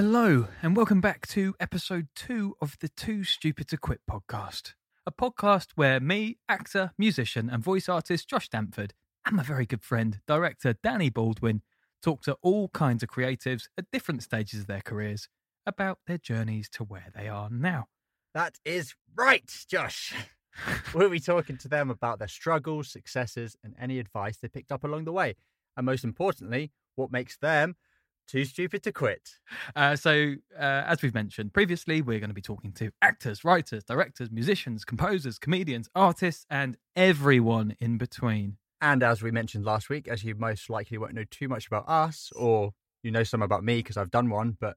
Hello, and welcome back to episode two of the Too Stupid to Quit podcast. A podcast where me, actor, musician, and voice artist Josh Stanford, and my very good friend, director Danny Baldwin, talk to all kinds of creatives at different stages of their careers about their journeys to where they are now. That is right, Josh. we'll be talking to them about their struggles, successes, and any advice they picked up along the way. And most importantly, what makes them too stupid to quit. Uh, so, uh, as we've mentioned previously, we're going to be talking to actors, writers, directors, musicians, composers, comedians, artists, and everyone in between. And as we mentioned last week, as you most likely won't know too much about us, or you know some about me because I've done one, but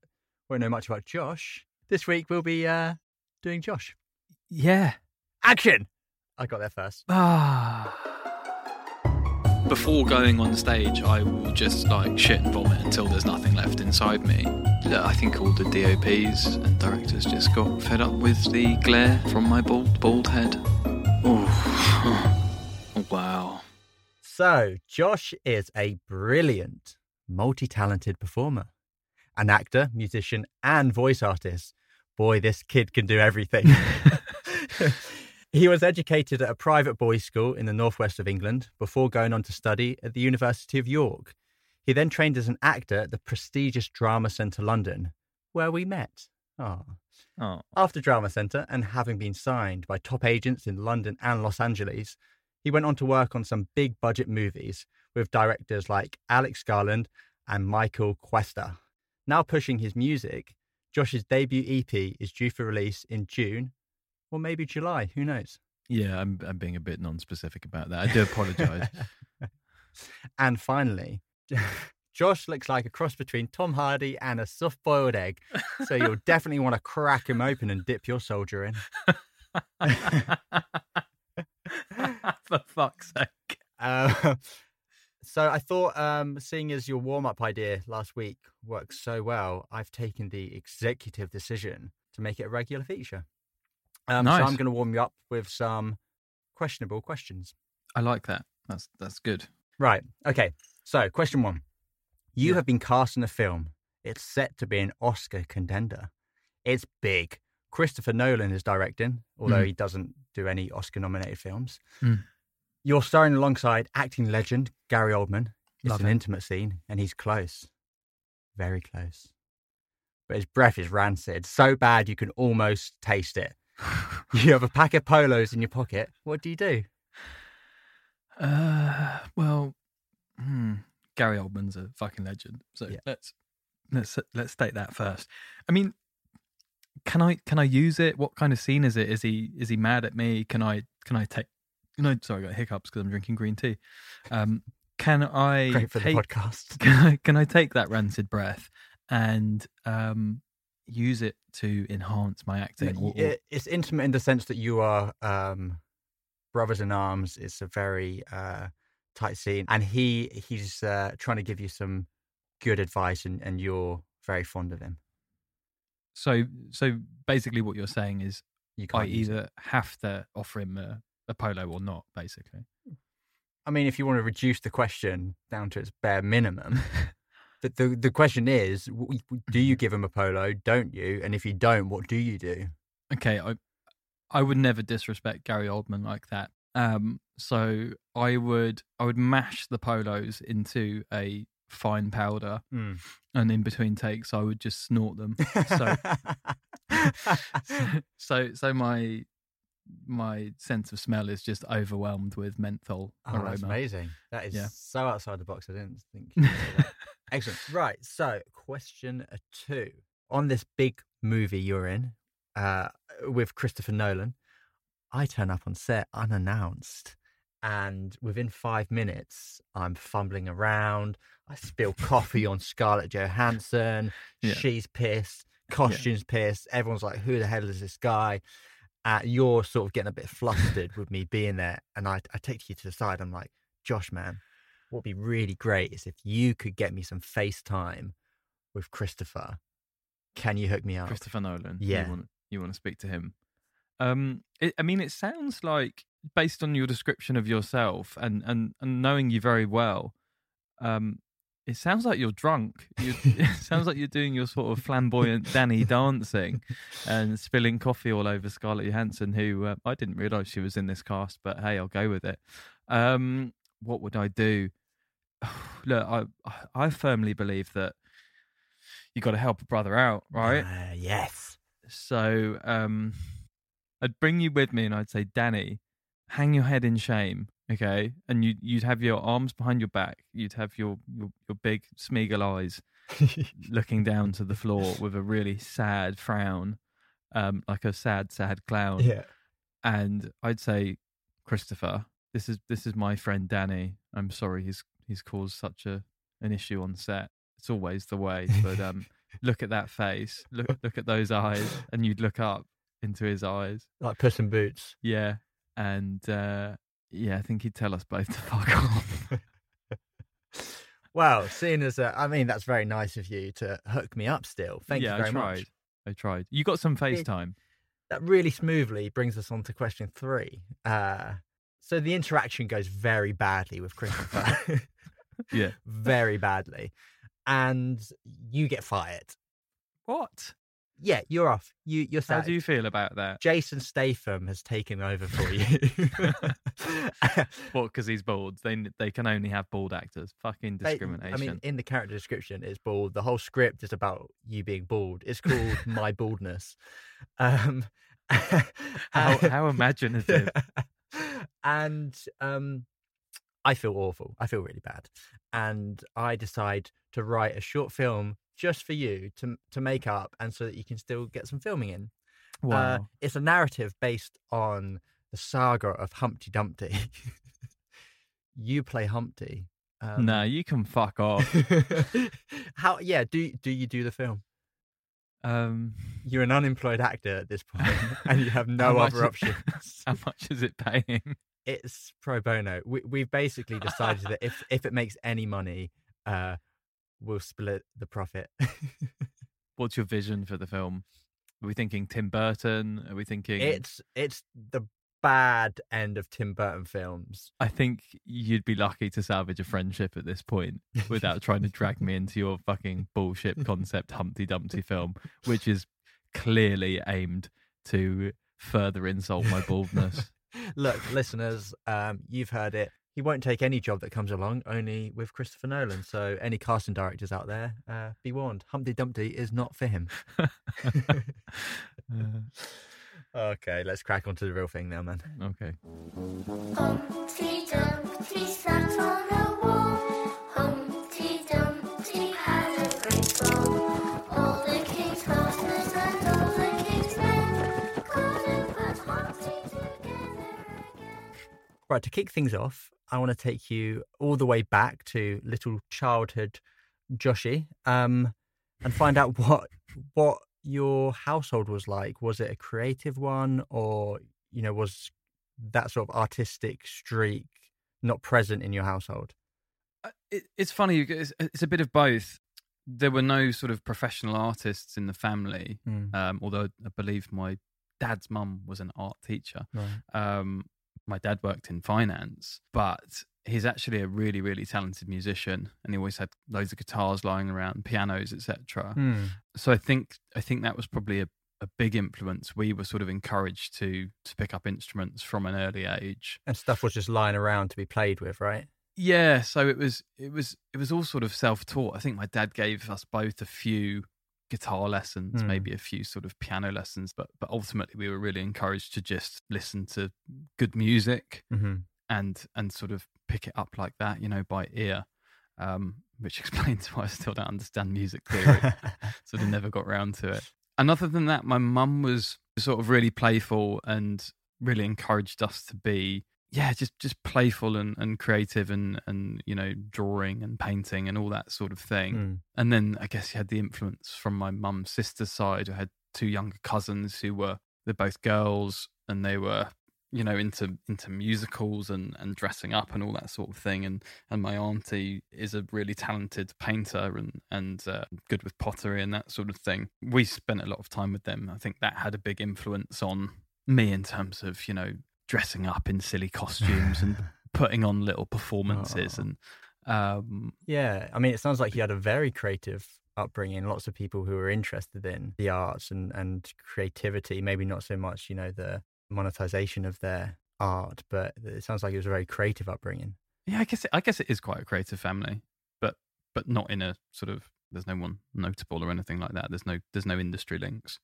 won't know much about Josh, this week we'll be uh, doing Josh. Yeah. Action! I got there first. Ah. Before going on stage, I will just like shit and vomit until there's nothing left inside me. I think all the DOPs and directors just got fed up with the glare from my bald, bald head. Oh, wow. So, Josh is a brilliant, multi talented performer, an actor, musician, and voice artist. Boy, this kid can do everything. he was educated at a private boys' school in the northwest of England before going on to study at the University of York. He then trained as an actor at the prestigious Drama Centre London, where we met. Oh. Oh. After Drama Centre and having been signed by top agents in London and Los Angeles, he went on to work on some big budget movies with directors like Alex Garland and Michael Cuesta. Now pushing his music, Josh's debut EP is due for release in June or maybe July. Who knows? Yeah, I'm, I'm being a bit non specific about that. I do apologize. and finally, Josh looks like a cross between Tom Hardy and a soft boiled egg. So you'll definitely want to crack him open and dip your soldier in. For fuck's sake. Uh, so I thought, um, seeing as your warm up idea last week works so well, I've taken the executive decision to make it a regular feature. Um, Nice. So I'm going to warm you up with some questionable questions. I like that. That's that's good. Right. Okay. So, question one. You Yeah. have been cast in a film. It's set to be an Oscar contender. It's big. Christopher Nolan is directing, although Mm. he doesn't do any Oscar nominated films. Mm. You're starring alongside acting legend Gary Oldman. It's Love an him. intimate scene, and he's close. Very close. But his breath is rancid, so bad you can almost taste it. You have a pack of polos in your pocket. What do you do? Uh, well, hmm, Gary Oldman's a fucking legend. So Yeah. let's let's let's state that first. I mean, can I can I use it? What kind of scene is it? Is he is he mad at me? Can I can I take? No, sorry, I got hiccups because I'm drinking green tea. Um, can I Great for take, the podcast. Can I can I take that rancid breath and um use it to enhance my acting? or- or- it's intimate in the sense that you are um, brothers in arms. It's a very uh, tight scene, and he he's uh, trying to give you some good advice, and, and you're very fond of him. so so basically, what you're saying is You I can't use it. either have to offer him a, a polo or not, basically. I mean, if you want to reduce the question down to its bare minimum, the, the the question is: Do you give him a polo? Don't you? And if you don't, what do you do? Okay, I I would never disrespect Gary Oldman like that. Um, so I would I would mash the polos into a fine powder, Hmm. and in between takes, I would just snort them. So so so my my sense of smell is just overwhelmed with menthol Oh, aroma. that's amazing. That is Yeah. so outside the box. I didn't think. you'd say that. Excellent. Right. So, question uh, two. On this big movie you're in uh, with Christopher Nolan, I turn up on set unannounced. And within five minutes, I'm fumbling around. I spill coffee on Scarlett Johansson. Yeah. She's pissed. Costume's pissed. Everyone's like, who the hell is this guy? Uh, you're sort of getting a bit flustered with me being there. And I, I take you to the side. I'm like, Josh, man, what would be really great is if you could get me some FaceTime with Christopher. Can you hook me up? Christopher Nolan. Yeah. you want you want to speak to him. Um, it, I mean, it sounds like based on your description of yourself and and and knowing you very well, um, It sounds like you're drunk. You, it sounds like you're doing your sort of flamboyant Danny dancing and spilling coffee all over Scarlett Johansson, who uh, I didn't realise she was in this cast, but hey, I'll go with it. Um, what would I do? Look, I I firmly believe that you got to help a brother out, right? Uh, yes. So um, I'd bring you with me, and I'd say, Danny, hang your head in shame, okay? And you you'd have your arms behind your back, you'd have your your, your big Smeagol eyes looking down to the floor with a really sad frown, um, like a sad, sad clown. yeah. And I'd say, Christopher, this is this is my friend Danny. I'm sorry he's he's caused such a an issue on set. It's always the way, but um, look at that face, look look at those eyes, and you'd look up into his eyes. Like Puss in Boots. Yeah, and uh, yeah, I think he'd tell us both to fuck off. Well, seeing as uh, I mean, that's very nice of you to hook me up. Still, thank yeah, you very I tried. much. I tried. You got some FaceTime. That really smoothly brings us on to question three. Uh, so the interaction goes very badly with Christopher, Yeah. very badly, and you get fired. What? Yeah, you're off. You you're How do you feel about that? Jason Statham has taken over for you. What? Because he's bald. They they can only have bald actors. Fucking They- discrimination. I mean, in the character description, it's bald. The whole script is about you being bald. It's called My Baldness. Um, how how imaginative. And um, I feel awful. I feel really bad. And I decide to write a short film just for you to to make up, and so that you can still get some filming in. Uh, Wow. it's a narrative based on the saga of Humpty Dumpty. you play Humpty. Um, no, you can fuck off. How? Yeah. Do do you do the film? Um, You're an unemployed actor at this point, and you have no much other options. how much is it paying? It's pro bono. We we've basically decided that if if it makes any money, uh, we'll split the profit. What's your vision for the film? Are we thinking Tim Burton? Are we thinking? it's it's the bad end of Tim Burton films. I think you'd be lucky to salvage a friendship at this point without trying to drag me into your fucking bullshit concept Humpty Dumpty film, which is clearly aimed to further insult my baldness. Look, listeners, um, you've heard it. He won't take any job that comes along, only with Christopher Nolan. So, any casting directors out there, uh, be warned: Humpty Dumpty is not for him. Uh, okay, let's crack on to the real thing now, man. okay. Humpty Dumpty sat on a wall. Humpty Dumpty had a great fall. All the king's horses and all the king's men couldn't put Humpty together again. Right, to kick things off, I want to take you all the way back to little childhood Joshy, um, and find out what what your household was like. Was it a creative one, or you know, was that sort of artistic streak not present in your household? Uh, It, it's funny. It's, it's a bit of both. There were no sort of professional artists in the family, um, although I believe my dad's mum was an art teacher. right. Um, my dad worked in finance, but he's actually a really, really talented musician, and he always had loads of guitars lying around, pianos, etc. Hmm. So I think I think that was probably a, a big influence. We were sort of encouraged to to pick up instruments from an early age. And stuff was just lying around to be played with, right? Yeah, so it was it was it was all sort of self taught. I think my dad gave us both a few guitar lessons, Hmm. maybe a few sort of piano lessons, but but ultimately we were really encouraged to just listen to good music Mm-hmm. and and sort of pick it up like that, you know, by ear. Um, which explains why I still don't understand music theory. sort of never got round to it. And other than that, my mum was sort of really playful and really encouraged us to be, yeah, just just playful and, and creative and and you know drawing and painting and all that sort of thing. Hmm. And then I guess you had the influence from my mum's sister's side. I had two younger cousins who were they're both girls and they were you know into into musicals and and dressing up and all that sort of thing and and my auntie is a really talented painter and and uh, good with pottery and that sort of thing we spent a lot of time with them i think that had a big influence on me in terms of you know dressing up in silly costumes and putting on little performances and Um, Yeah, I mean, it sounds like you had a very creative upbringing. Lots of people who were interested in the arts and and creativity. Maybe not so much, you know, the monetization of their art, but it sounds like it was a very creative upbringing. yeah, I guess it, I guess it is quite a creative family, but but not in a sort of. There's no one notable or anything like that. There's no there's no industry links.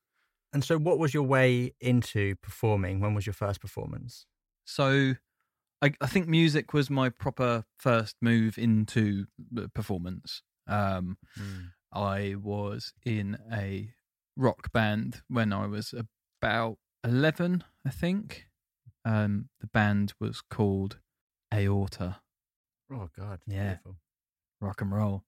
And so, what was your way into performing? When was your first performance? So I, I think music was my proper first move into performance. Um, I was in a rock band when I was about 11, I think. Um, the band was called Aorta Oh God, Yeah. beautiful. Rock and Roll.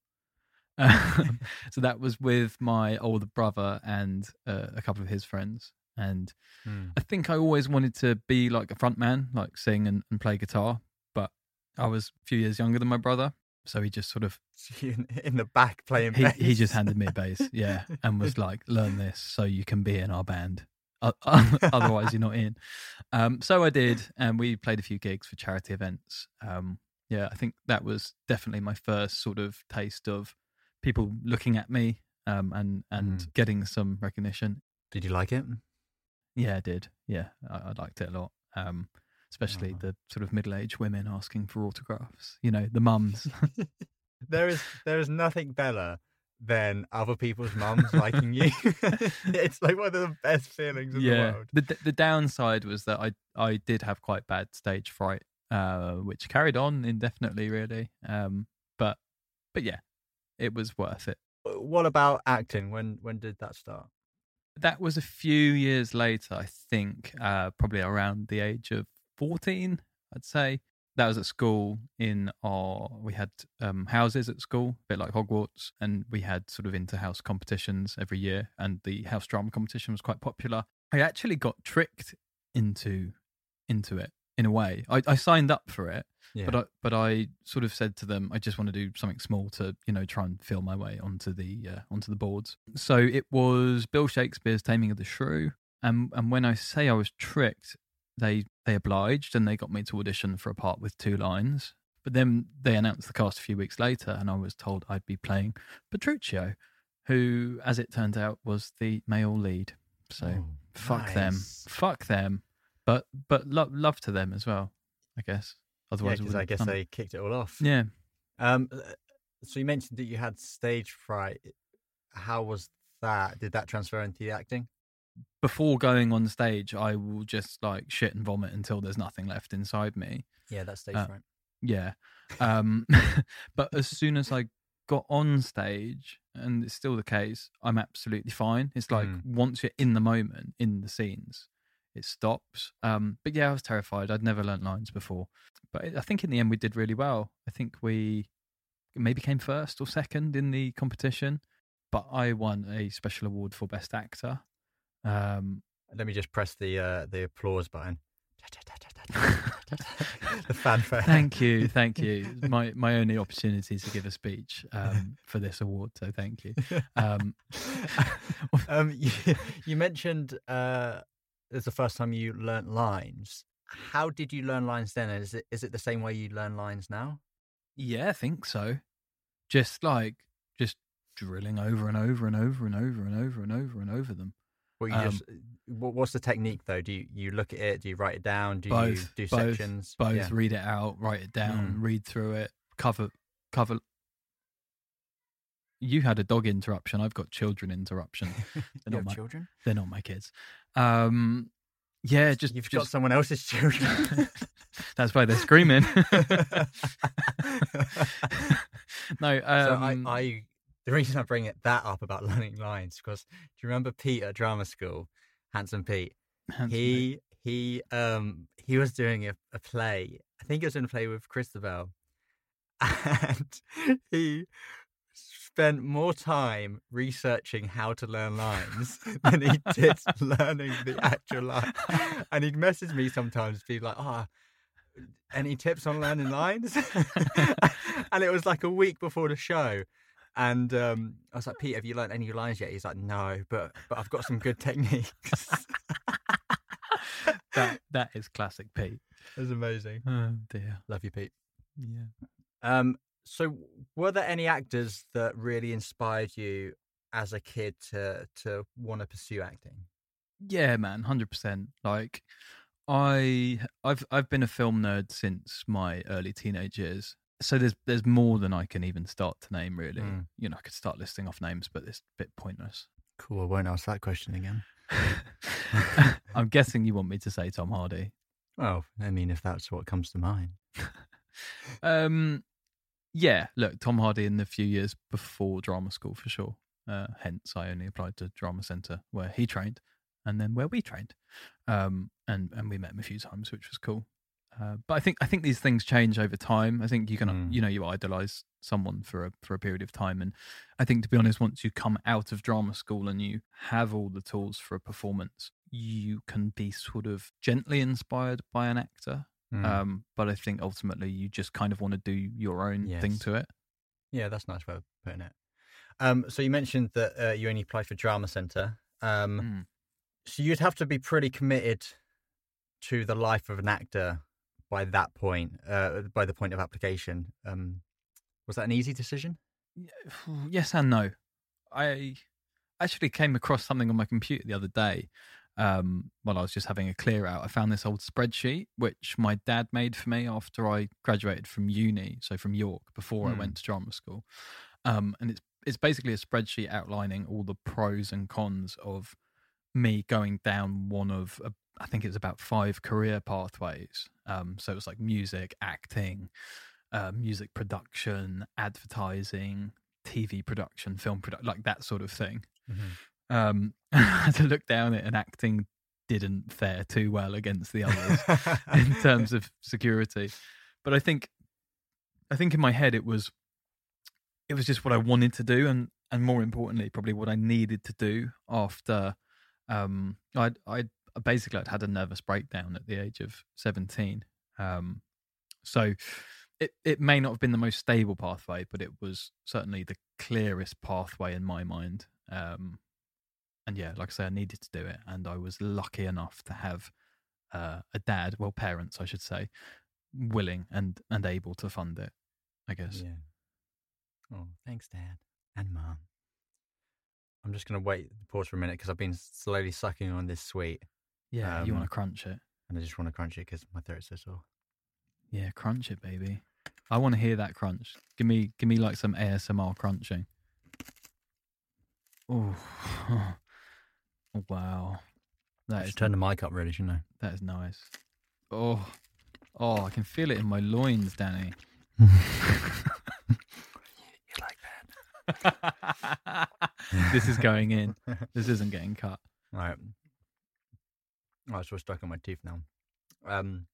Um, so that was with my older brother and uh, a couple of his friends. And Mm. I think I always wanted to be like a front man, like sing and, and play guitar. But I was a few years younger than my brother. So he just sort of in- in the back playing he, bass. he just handed me a bass, yeah, and was like, "Learn this so you can be in our band. Otherwise, you're not in." Um, so I did, and we played a few gigs for charity events. Um, yeah, I think that was definitely my first sort of taste of people looking at me um, and and Mm. getting some recognition. Did you like it? Yeah, I did. Yeah, I, I liked it a lot. Um, especially Oh. the sort of middle-aged women asking for autographs. You know, the mums. there is there is nothing better than other people's mums liking you. it's like one of the best feelings in the yeah. world. The, the downside was that I I did have quite bad stage fright, uh, which carried on indefinitely, really. Um, but but yeah, it was worth it. What about acting? When when did that start? That was a few years later, I think, uh, probably around the age of fourteen, I'd say. That was at school. In our we had um, houses at school, a bit like Hogwarts, and we had sort of inter-house competitions every year, and the house drama competition was quite popular. I actually got tricked into into it in a way. I, I signed up for it, Yeah. but I but I sort of said to them, I just want to do something small to you know try and feel my way onto the uh, onto the boards. So it was Bill Shakespeare's Taming of the Shrew, and and when I say I was tricked, they they obliged and they got me to audition for a part with two lines. But then they announced the cast a few weeks later, and I was told I'd be playing Petruchio, who, as it turned out, was the male lead. So Oh, fuck them, fuck them. But but love love to them as well, I guess. Otherwise, because I guess they kicked it all off. yeah. Um. uh, So you mentioned that you had stage fright. How was that? Did that transfer into the acting? Before going on stage, I will just like shit and vomit until there's nothing left inside me. Yeah, that's stage Uh, fright. Yeah. Um, but as soon as I got on stage, and it's still the case, I'm absolutely fine. It's like Mm. once you're in the moment, in the scenes, it stops. Um, but yeah, I was terrified. I'd never learnt lines before. But I think in the end, we did really well. I think we maybe came first or second in the competition, but I won a special award for Best Actor. Um, Let me just press the uh, the applause button. the fanfare. Thank you, thank you. My my only opportunity to give a speech um, for this award, so thank you. Um, um, you, you mentioned uh, it's the first time you learnt lines. How did you learn lines then? Is it is it the same way you learn lines now? yeah, I think so. Just like just drilling over and over and over and over and over and over and over them. What you Um, just what's the technique though? Do you, you look at it? Do you write it down? Do you Both, do both, sections? Both Yeah. read it out, write it down, Mm. read through it, cover cover. You had a dog interruption. I've got children interruption. You not my- children. They're not my kids. Um, yeah, just You've just, got someone else's children. That's why they're screaming. no, so um, I, I, the reason I bring it that up about learning lines because do you remember Pete at drama school, Handsome Pete? handsome he he um he was doing a, a play. I think he was in a play with Christabel, and he spent more time researching how to learn lines than he did learning the actual line. And he'd message me sometimes, be like, "Ah, any tips on learning lines?" and it was like a week before the show. And um, I was like, Pete, have you learned any lines yet? He's like, no, but but I've got some good techniques. that that is classic Pete. That's amazing. Oh dear. Love you, Pete. Yeah. Um, So, were there any actors that really inspired you as a kid to to want to pursue acting? Yeah, man, hundred percent. Like, I, I've, I've been a film nerd since my early teenage years. So there's, there's more than I can even start to name. Really, Mm. you know, I could start listing off names, but it's a bit pointless. Cool. I won't ask that question again. I'm guessing you want me to say Tom Hardy. Well, I mean, if that's what comes to mind. Um, yeah, look, Tom Hardy in the few years before drama school for sure. Uh, hence, I only applied to drama centre where he trained, and then where we trained. Um, and and we met him a few times, which was cool. Uh, but I think I think these things change over time. I think you can Mm. you know you idolize someone for a for a period of time, and I think to be honest, once you come out of drama school and you have all the tools for a performance, you can be sort of gently inspired by an actor. Mm. Um, but I think ultimately you just kind of want to do your own thing to it. yeah, that's a nice way of putting it. Um, so you mentioned that uh, you only applied for drama centre. Um, Mm. So you'd have to be pretty committed to the life of an actor by that point, uh, by the point of application. Um, was that an easy decision? Yes and no. I actually came across something on my computer the other day um, while I was just having a clear out. I found this old spreadsheet which my dad made for me after I graduated from uni, so from York, before I Hmm. went to drama school. Um, and it's it's basically a spreadsheet outlining all the pros and cons of me going down one of uh, I think it's about five career pathways. Um, so it was like music, acting, uh, music production, advertising, TV production, film production, like that sort of thing. Um, I had to look down it, and acting didn't fare too well against the others in terms of security. But I think, I think in my head it was, it was just what I wanted to do, and and more importantly, probably what I needed to do after, um, I I basically I'd had a nervous breakdown at the age of seventeen. Um, so it it may not have been the most stable pathway, but it was certainly the clearest pathway in my mind. Um, and yeah, like I say, I needed to do it, and I was lucky enough to have uh, a dad, well, parents, I should say, willing and and able to fund it. I guess. Yeah. Oh, thanks, Dad and Mom. I'm just gonna wait, the pause for a minute because I've been slowly sucking on this sweet, Yeah, you want Um, to crunch it? and I just want to crunch it because my throat's so sore. Yeah, crunch it, baby. I want to hear that crunch. Give me, give me like some ASMR crunching. Oh wow, that is turn the mic up, really, shouldn't I? that is nice. Oh, oh, I can feel it in my loins, Danny. You like this is going in. This isn't getting cut. Right. Oh, it's all stuck on my teeth now. Um,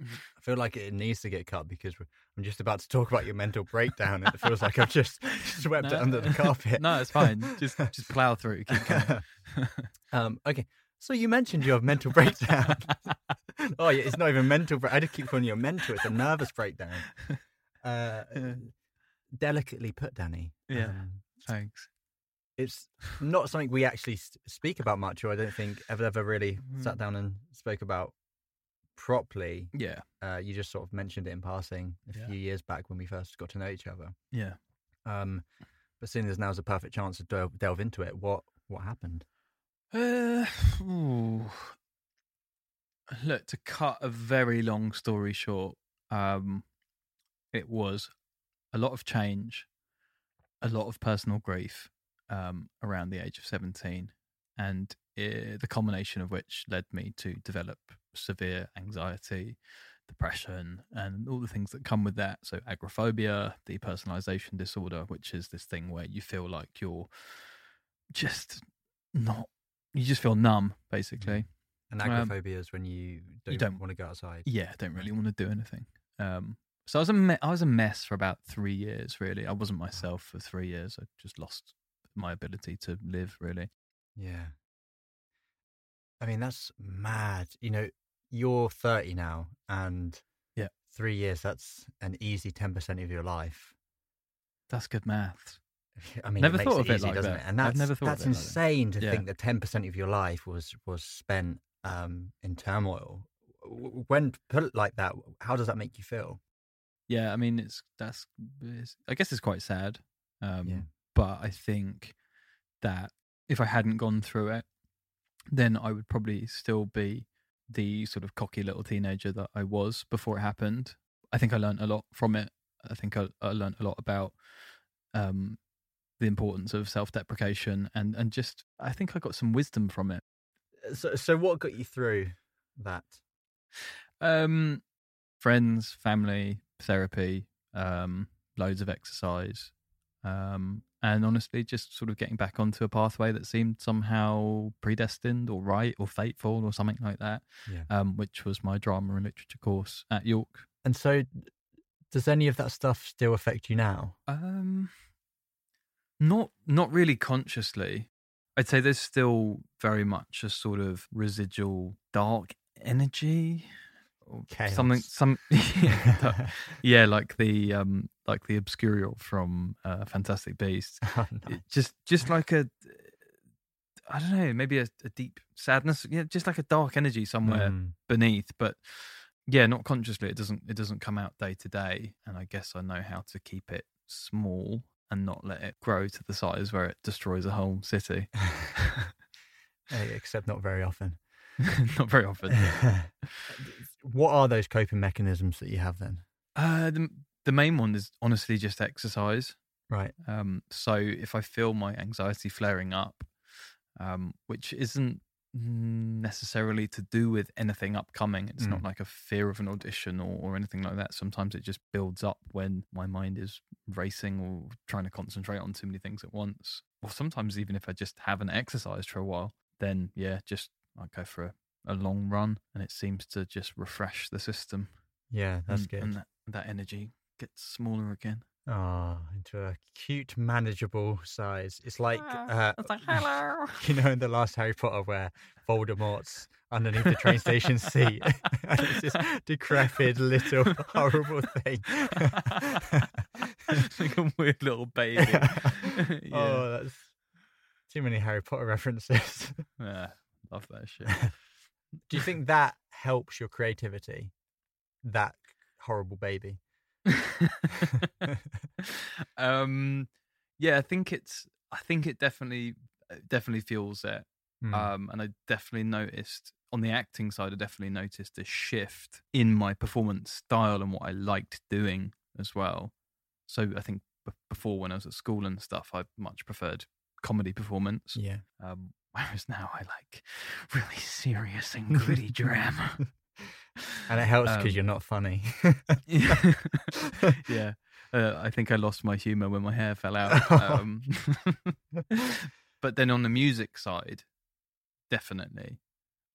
I feel like it needs to get cut because I'm just about to talk about your mental breakdown, and it feels like I've just swept it under the carpet. no, it's fine. Just just plow through. Um, okay. So you mentioned you have mental breakdown. oh, yeah, it's not even mental. Bre- I just keep calling you a mental. It's a nervous breakdown. Uh, Yeah. delicately put, Danny. Yeah. Um, Thanks. it's not something we actually speak about much, or I don't think I've ever really sat Mhm. down and spoke about properly. Yeah. Uh, you just sort of mentioned it in passing a Yeah. few years back when we first got to know each other. Yeah. Um, but seeing as now's a perfect chance to delve, delve into it, what what happened? Uh, ooh. Look, to cut a very long story short, um, it was a lot of change, a lot of personal grief um, around the age of 17, and uh, the culmination of which led me to develop severe anxiety, depression, and all the things that come with that. So, agoraphobia, depersonalization disorder, which is this thing where you feel like you're just not you just feel numb basically And Um, agoraphobia is when you don't, don't- want to go outside. yeah don't really want to do anything um so i was a me- i was a mess for about three years really i wasn't myself for three years i just lost my ability to live really Yeah. I mean, that's mad. You know, you're 30 now, and Yeah. three years, that's an easy 10% of your life. that's good maths I mean, Never it thought it of it easy, like doesn't that. it? And I've that's never thought that's it like that. insane to Yeah. think that 10% of your life was was spent um, in turmoil. When put it like that, how does that make you feel? yeah, I mean, it's that's. It's, I guess it's quite sad. Um, Yeah. But I think that if I hadn't gone through it, then I would probably still be the sort of cocky little teenager that I was before it happened. I think I learned a lot from it. I think I, I learned a lot about um, the importance of self-deprecation and and just I think I got some wisdom from it. So, so what got you through that? Um, friends, family, therapy, um, loads of exercise, um, and honestly, just sort of getting back onto a pathway that seemed somehow predestined or right or fateful or something like that. Yeah. Um, which was my drama and literature course at York. And so, does any of that stuff still affect you now? Um, not not really consciously. I'd say there's still very much a sort of residual dark energy, or something. Some yeah, that- yeah, like the um, like the Obscurial from uh, Fantastic Beasts. Oh. It just just like a, I don't know, maybe a, a deep sadness. Yeah, just like a dark energy somewhere Mm. beneath, but yeah, not consciously. It doesn't it doesn't come out day to day, and I guess I know how to keep it small and not let it grow to the size where it destroys a whole city. Except not very often. not very often. what are those coping mechanisms that you have then? Uh, the the main one is honestly just exercise. Right. Um, so if I feel my anxiety flaring up, um, which isn't necessarily to do with anything upcoming, it's not Mm. like a fear of an audition or, or anything like that. Sometimes it just builds up when my mind is racing or trying to concentrate on too many things at once. Or sometimes even if I just haven't exercised for a while, then yeah, just I go for a, a long run and it seems to just refresh the system. Yeah, that's and, good. And that, that energy gets smaller again. Ah, into a cute, manageable size. It's like, Ah, uh, it's like, "Hello." you know, in the last Harry Potter where Voldemort's underneath the train station seat, and it's this decrepit little horrible thing. It's like a weird little baby. yeah. Oh, that's too many Harry Potter references. yeah, love that shit. Do you think that helps your creativity? That horrible baby. um, yeah, I think it's. I think it definitely, definitely feels it. Mm. Um, and I definitely noticed on the acting side, I definitely noticed a shift in my performance style and what I liked doing as well. So I think b- before when I was at school and stuff, I much preferred comedy performance. yeah. Um, whereas now I like really serious and gritty drama. And it helps because Um, you're not funny. yeah, yeah. Uh, I think I lost my humor when my hair fell out. Um, but then on the music side, definitely,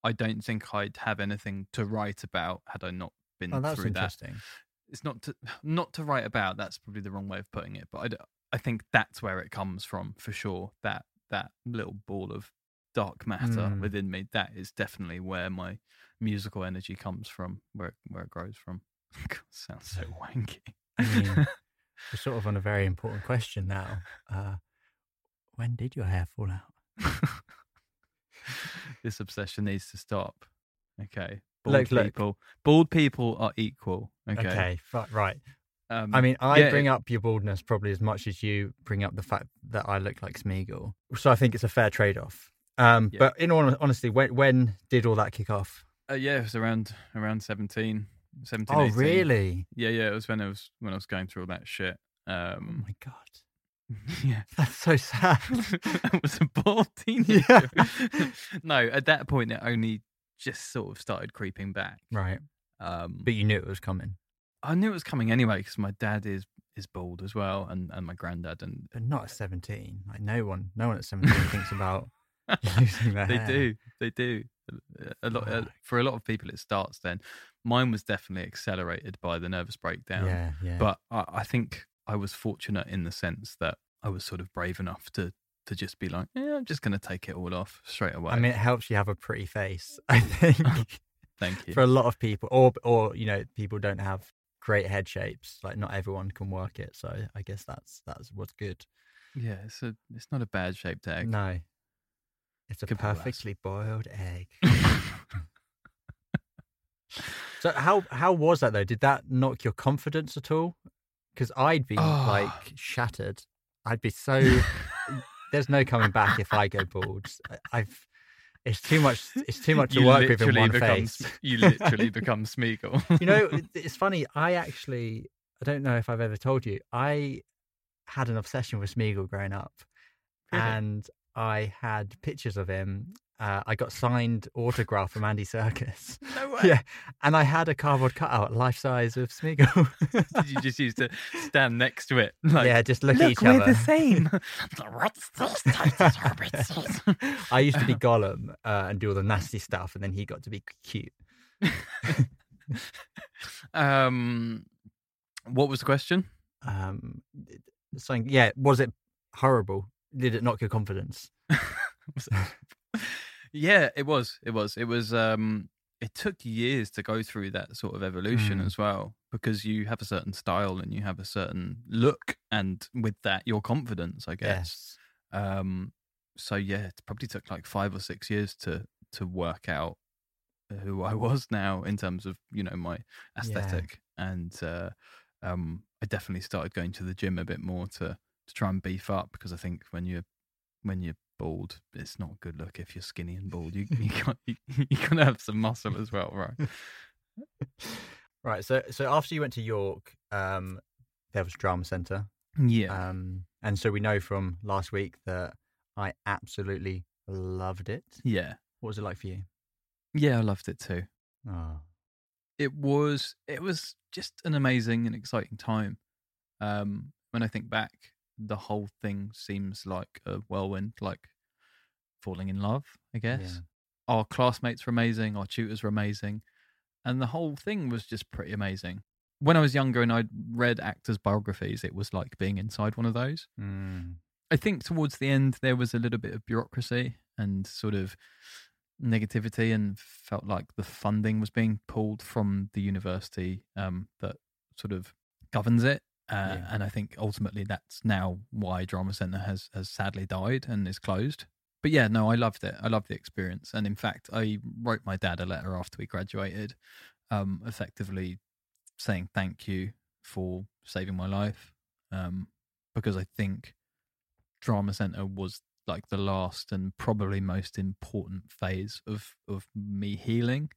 I don't think I'd have anything to write about had I not been oh, that's through that. It's not to not to write about. That's probably the wrong way of putting it. But I, I think that's where it comes from for sure. That that little ball of dark matter Mm. within me. That is definitely where my musical energy comes from. Where it, where it grows from. God, sounds so wanky. I mean, we're sort of on a very important question now. Uh, when did your hair fall out? this obsession needs to stop. Okay. Bald Look, look. people. Bald people are equal. Okay. Okay, fi- right. Um, I mean, I yeah, bring up your baldness probably as much as you bring up the fact that I look like Smeagol. So I think it's a fair trade off. Um, Yeah. But in all honesty, when, when did all that kick off? uh, yeah, it was around around 17, 17 Oh, 18. really? Yeah, yeah. It was when I was when I was going through all that shit. Oh Um, my God. yeah. That's so sad. I was a bald teenager. no, at that point, it only just sort of started creeping back. right. Um, But you knew it was coming. I knew it was coming anyway because my dad is is bald as well, and, and my granddad, and But not at 17. Like, no one, no one at 17 thinks about they hair. do, they do. A lot uh, for a lot of people, it starts then. Mine was definitely accelerated by the nervous breakdown, Yeah, yeah. but I, I think I was fortunate in the sense that I was sort of brave enough to to just be like, yeah, I'm just going to take it all off straight away. I mean, it helps you have a pretty face, I think. thank you. for a lot of people or or you know people don't have great head shapes like not everyone can work it so i guess that's that's what's good yeah, it's a it's not a bad shaped egg. no it's a perfectly boiled egg So how how was that though? Did that knock your confidence at all? Because I'd be Oh. like shattered. I'd be so. there's no coming back if I go bald. I've. It's too much. It's too much to You work with in literally one become face. You literally become Smeagol. you know, it's funny. I actually, I don't know if I've ever told you. I had an obsession with Smeagol growing up, Really? and I had pictures of him. Uh, I got signed autograph from Andy Serkis. no way. Yeah, and I had a cardboard cutout, life size of Smeagol. Did you just used to stand next to it? Like, yeah, just look, at look, each we're other. the same. What's this I used to be Gollum uh, and do all the nasty stuff, and then he got to be cute. um, what was the question? Um, something, yeah, was it horrible? Did it knock your confidence? Yeah, it was. It was. It was. Um, it took years to go through that sort of evolution Mm. as well, because you have a certain style and you have a certain look, and with that, your confidence, I guess. Yes. Um, so yeah, it probably took like five or six years to to work out who I was now in terms of you know my aesthetic, and uh, um, I definitely started going to the gym a bit more to to try and beef up because I think when you're when you're bald, it's not good look if you're skinny and bald. You you got you, you have some muscle as well, right? Right. So, so after you went to York, um, there was drama centre, Yeah, um, and so we know from last week that I absolutely loved it. yeah, What was it like for you? yeah. I loved it too. Oh, it was it was just an amazing and exciting time. Um, when I think back, the whole thing seems like a whirlwind, like falling in love. I guess Yeah. our classmates were amazing, our tutors were amazing, and the whole thing was just pretty amazing. When I was younger and I'd read actors' biographies, it was like being inside one of those. Mm. I think towards the end there was a little bit of bureaucracy and sort of negativity, and felt like the funding was being pulled from the university um, that sort of governs it. Uh, Yeah. And I think ultimately that's now why Drama Centre has has sadly died and is closed. But yeah, no, I loved it. I loved the experience, and in fact, I wrote my dad a letter after we graduated, um, effectively saying thank you for saving my life, um, because I think drama center was like the last and probably most important phase of of me healing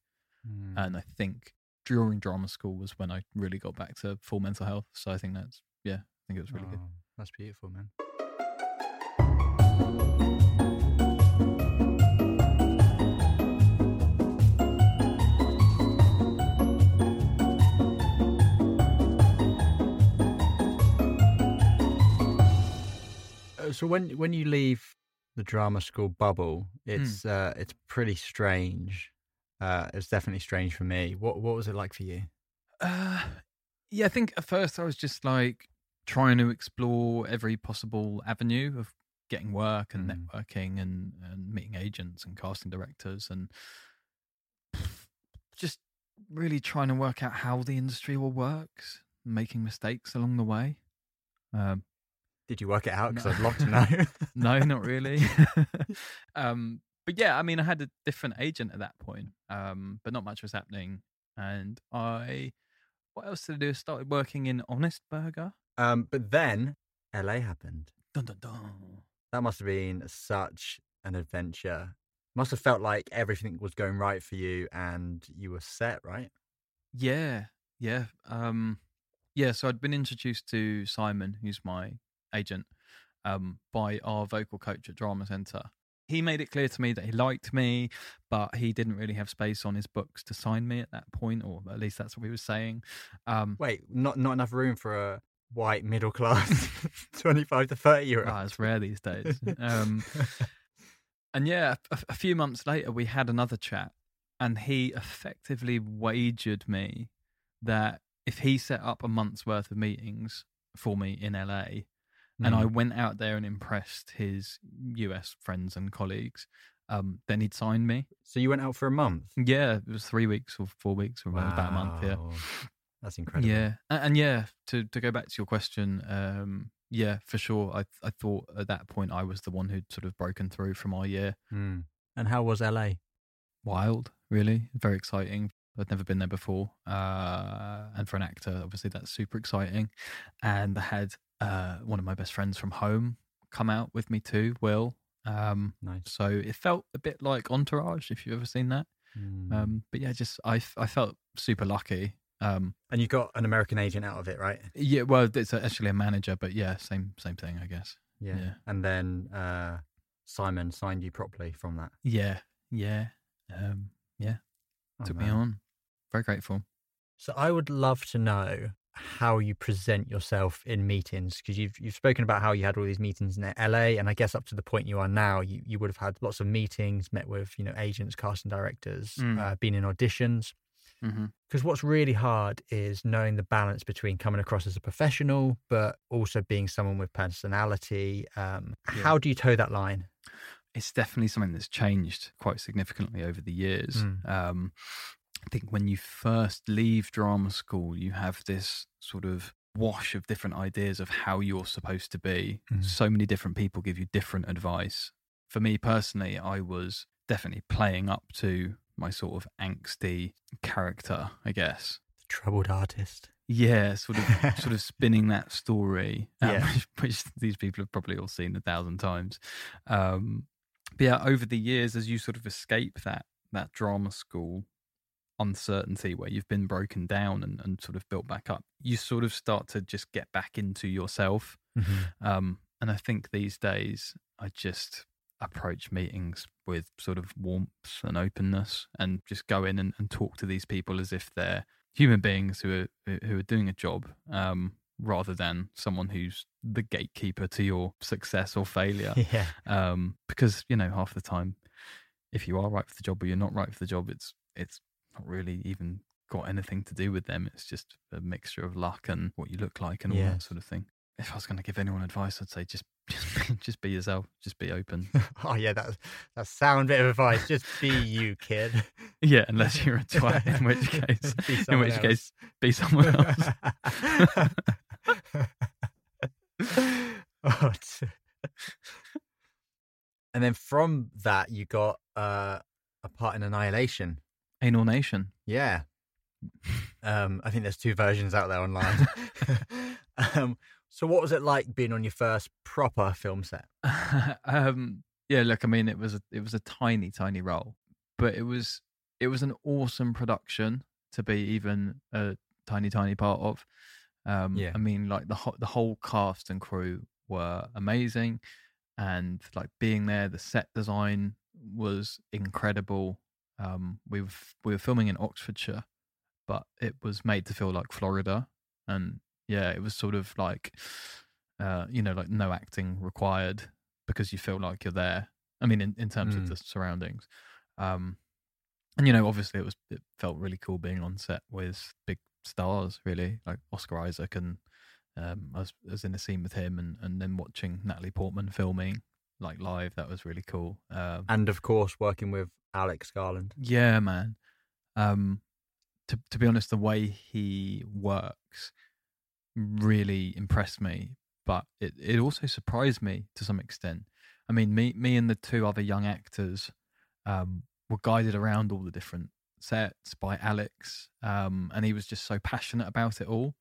Mm. and i think during drama school was when i really got back to full mental health so i think that's yeah i think it was really good Oh, That's beautiful, man. Uh, So when when you leave the drama school bubble, it's uh, it's pretty strange. Uh, it's definitely strange for me. What what was it like for you? uh yeah i think at first i was just like trying to explore every possible avenue of getting work and Mm. networking and and meeting agents and casting directors and just really trying to work out how the industry all works making mistakes along the way um Did you work it out? Because No. I'd love to know. no, not really. um, but yeah, I mean, I had a different agent at that point, um, but not much was happening. And I, what else did I do? I started working in Honest Burger. um, but then LA happened. Dun, dun, dun. That must have been such an adventure. Must have felt like everything was going right for you and you were set, right? Yeah, yeah, um, yeah. So I'd been introduced to Simon, who's my agent, um, by our vocal coach at Drama Centre. He made it clear to me that he liked me, but he didn't really have space on his books to sign me at that point, or at least that's what he was saying. Um, Wait, not not enough room for a white middle class twenty five to thirty year old. it's rare these days. Um, and yeah, a, a few months later, we had another chat, and he effectively wagered me that if he set up a month's worth of meetings for me in LA, and I Mm. went out there and impressed his US friends and colleagues, um, then he'd sign me. so you went out for a month. Yeah, it was three weeks or four weeks or about a month. Yeah, That's incredible. yeah, and, and yeah. To to go back to your question, um, yeah, for sure. I I thought at that point I was the one who'd sort of broken through from our year. Mm. And how was LA? Wild, really, very exciting. I'd never been there before. Uh, and for an actor, obviously that's super exciting. And I had uh, one of my best friends from home come out with me too, Will. Um, Nice. so it felt a bit like Entourage, if you've ever seen that. Mm. Um, but yeah, just I, I felt super lucky. Um, and you got an American agent out of it, right? yeah, well, it's actually a manager, but yeah, same same thing, I guess. Yeah. Yeah. And then uh, Simon signed you properly from that. Yeah, yeah, um, yeah. Oh, Took me on. Very grateful. So I would love to know how you present yourself in meetings because you've you've spoken about how you had all these meetings in LA and I guess up to the point you are now you, you would have had lots of meetings met with you know agents casting directors Mm. uh, been in auditions Mm-hmm. because what's really hard is knowing the balance between coming across as a professional but also being someone with personality um, Yeah. how do you toe that line it's definitely something that's changed quite significantly over the years. Mm. Um, I think when you first leave drama school, you have this sort of wash of different ideas of how you're supposed to be. Mm. So many different people give you different advice. For me personally, I was definitely playing up to my sort of angsty character, I guess. the troubled artist Yeah, sort of sort of spinning that story, um, Yeah. which, which these people have probably all seen a thousand times. Um, but yeah, over the years, as you sort of escape that that drama school uncertainty where you've been broken down and, and sort of built back up, you sort of start to just get back into yourself. Mhm. Um, and I think these days, I just approach meetings with sort of warmth and openness and just go in and, and talk to these people as if they're human beings who are who are doing a job um, rather than someone who's the gatekeeper to your success or failure. yeah Um, because you know half the time, if you are right for the job or you're not right for the job, it's it's not really even got anything to do with them. It's just a mixture of luck and what you look like and all Yeah. that sort of thing. If I was going to give anyone advice, I'd say just just be, just be yourself, just be open. oh yeah that's that's sound bit of advice just be you kid yeah, unless you're a twat, in which case, Be in which else. case, be someone else. Oh, t- and then from that, you got uh, a part in Annihilation. Anal Nation. Yeah. Um, I think there's two versions out there online. um, so, what was it like being on your first proper film set? um, yeah, look, I mean, it was a it was a tiny, tiny role, but it was it was an awesome production to be even a tiny, tiny part of. Um, Yeah. I mean, like the whole the whole cast and crew were amazing, and like being there, the set design was incredible. Um, we were, we were filming in Oxfordshire, but it was made to feel like Florida, and yeah, it was sort of like, uh, you know, like no acting required because you feel like you're there. I mean, in, in terms Mm. of the surroundings, um, and you know, obviously, it was it felt really cool being on set with big stars, really like Oscar Isaac, and um, I was, I was in a scene with him, and and then watching Natalie Portman filming like live. That was really cool. Um, And of course, working with Alex Garland. yeah, man. Um, to to be honest, the way he works really impressed me, but it, it also surprised me to some extent. I mean, me me and the two other young actors um, were guided around all the different sets by Alex, um, and he was just so passionate about it all.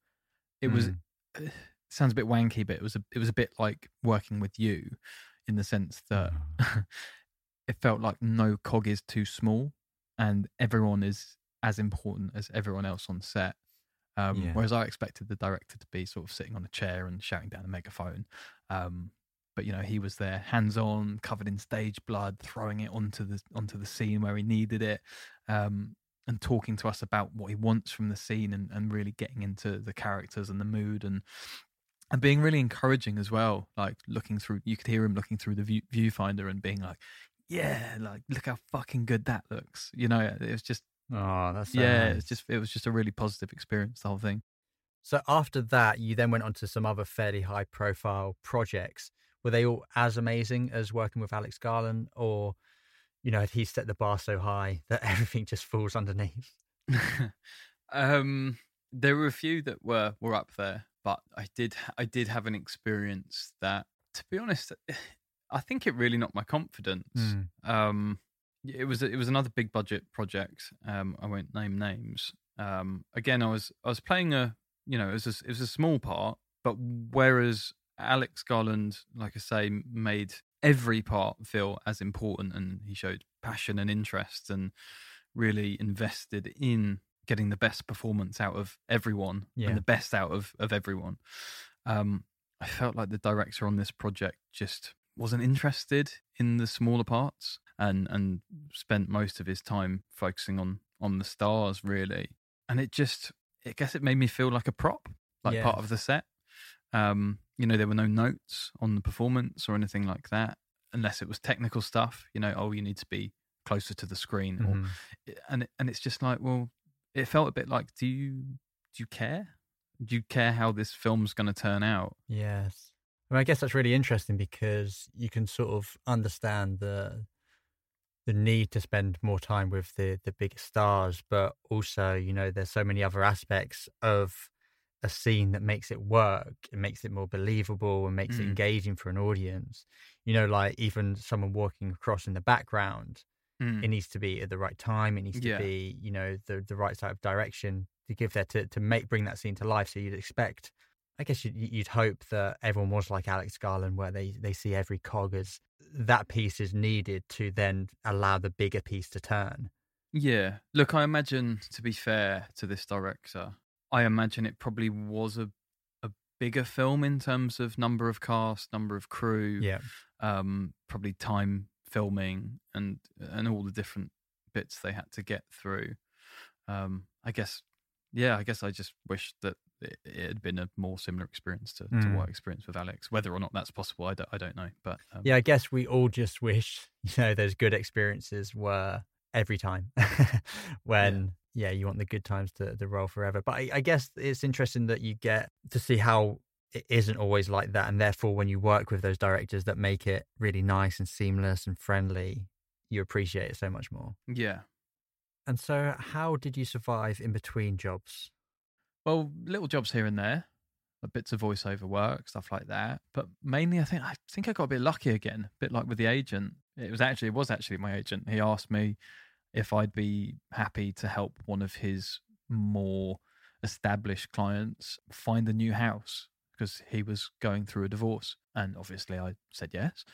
It was Mm. it sounds a bit wanky, but it was a it was a bit like working with you, in the sense that it felt like no cog is too small and everyone is as important as everyone else on set. Um, Yeah. Whereas I expected the director to be sort of sitting on a chair and shouting down a megaphone. Um, but you know he was there, hands on, covered in stage blood, throwing it onto the onto the scene where he needed it, um, and talking to us about what he wants from the scene, and, and really getting into the characters and the mood, and and being really encouraging as well. Like looking through, you could hear him looking through the view, viewfinder and being like, "Yeah, like look how fucking good that looks." You know, it was just Oh, that's so yeah, nice. it's just it was just a really positive experience. The whole thing. So after that, you then went on to some other fairly high profile projects. Were they all as amazing as working with Alex Garland, or you know, had he set the bar so high that everything just falls underneath? um, there were a few that were were up there, but I did I did have an experience that, to be honest, I think it really knocked my confidence. Mm. Um, it was it was another big budget project. Um, I won't name names. Um, again, I was I was playing a you know it was a, it was a small part, but whereas Alex Garland, like I say, made every part feel as important, and he showed passion and interest, and really invested in getting the best performance out of everyone Yeah. and the best out of of everyone. Um, I felt like the director on this project just wasn't interested in the smaller parts and and spent most of his time focusing on on the stars really and it just i guess it made me feel like a prop like part of the set um you know there were no notes on the performance or anything like that unless it was technical stuff you know oh you need to be closer to the screen or Mhm. and and it's just like well it felt a bit like do you do you care do you care how this film's going to turn out Yes. I, mean, I guess that's really interesting because you can sort of understand the the need to spend more time with the the big stars, but also, you know, there's so many other aspects of a scene that makes it work and makes it more believable and makes it Mm. engaging for an audience. You know, like even someone walking across in the background, Mm. it needs to be at the right time. It needs to Yeah. be, you know, the the right side of direction to give that to to make bring that scene to life. So you'd expect, I guess you'd, you'd hope that everyone was like Alex Garland, where they they see every cog as that piece is needed to then allow the bigger piece to turn. Yeah. Look, I imagine, to be fair to this director, I imagine it probably was a a bigger film in terms of number of cast, number of crew, Yeah, um, probably time filming, and and all the different bits they had to get through. Um, I guess, yeah, I guess I just wish that it, it had been a more similar experience to, to Mm. what I experienced with Alex. Whether or not that's possible, I don't, I don't know. But um, yeah. I guess we all just wish, you know, those good experiences were every time when. Yeah. you want the good times to, to roll forever. But I, I guess it's interesting that you get to see how it isn't always like that. And therefore, when you work with those directors that make it really nice and seamless and friendly, you appreciate it so much more. yeah. And so, how did you survive in between jobs? Well, little jobs here and there, bits of voiceover work, stuff like that. But mainly, I think I think I got a bit lucky again, a bit like with the agent. It was actually it was actually my agent. He asked me if I'd be happy to help one of his more established clients find a new house because he was going through a divorce, and obviously I said yes.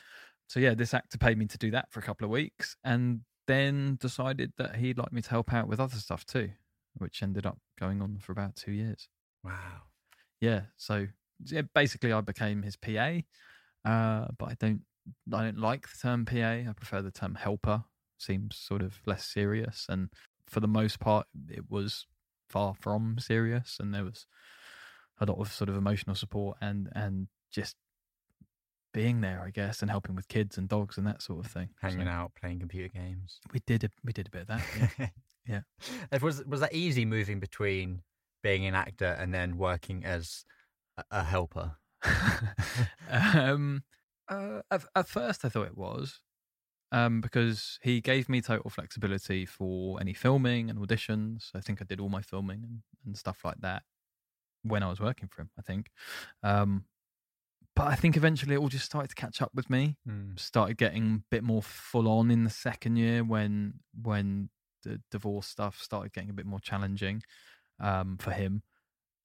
So yeah, this actor paid me to do that for a couple of weeks, and then decided that he'd like me to help out with other stuff too which ended up going on for about two years. Wow. Yeah, so yeah, basically I became his PA, uh, but I don't I don't like the term PA. I prefer the term helper. Seems sort of less serious, and for the most part, it was far from serious, and there was a lot of sort of emotional support and and just being there, I guess, and helping with kids and dogs and that sort of thing. Hanging So out, playing computer games. We did a, we did a bit of that. Yeah. Yeah. It was was that easy moving between being an actor and then working as a, a helper? um, uh, at, at first, I thought it was um, because he gave me total flexibility for any filming and auditions. I think I did all my filming and, and stuff like that when I was working for him. I think, um, but I think eventually it all just started to catch up with me. Mm. Started getting a bit more full on in the second year when when the divorce stuff started getting a bit more challenging um, for him,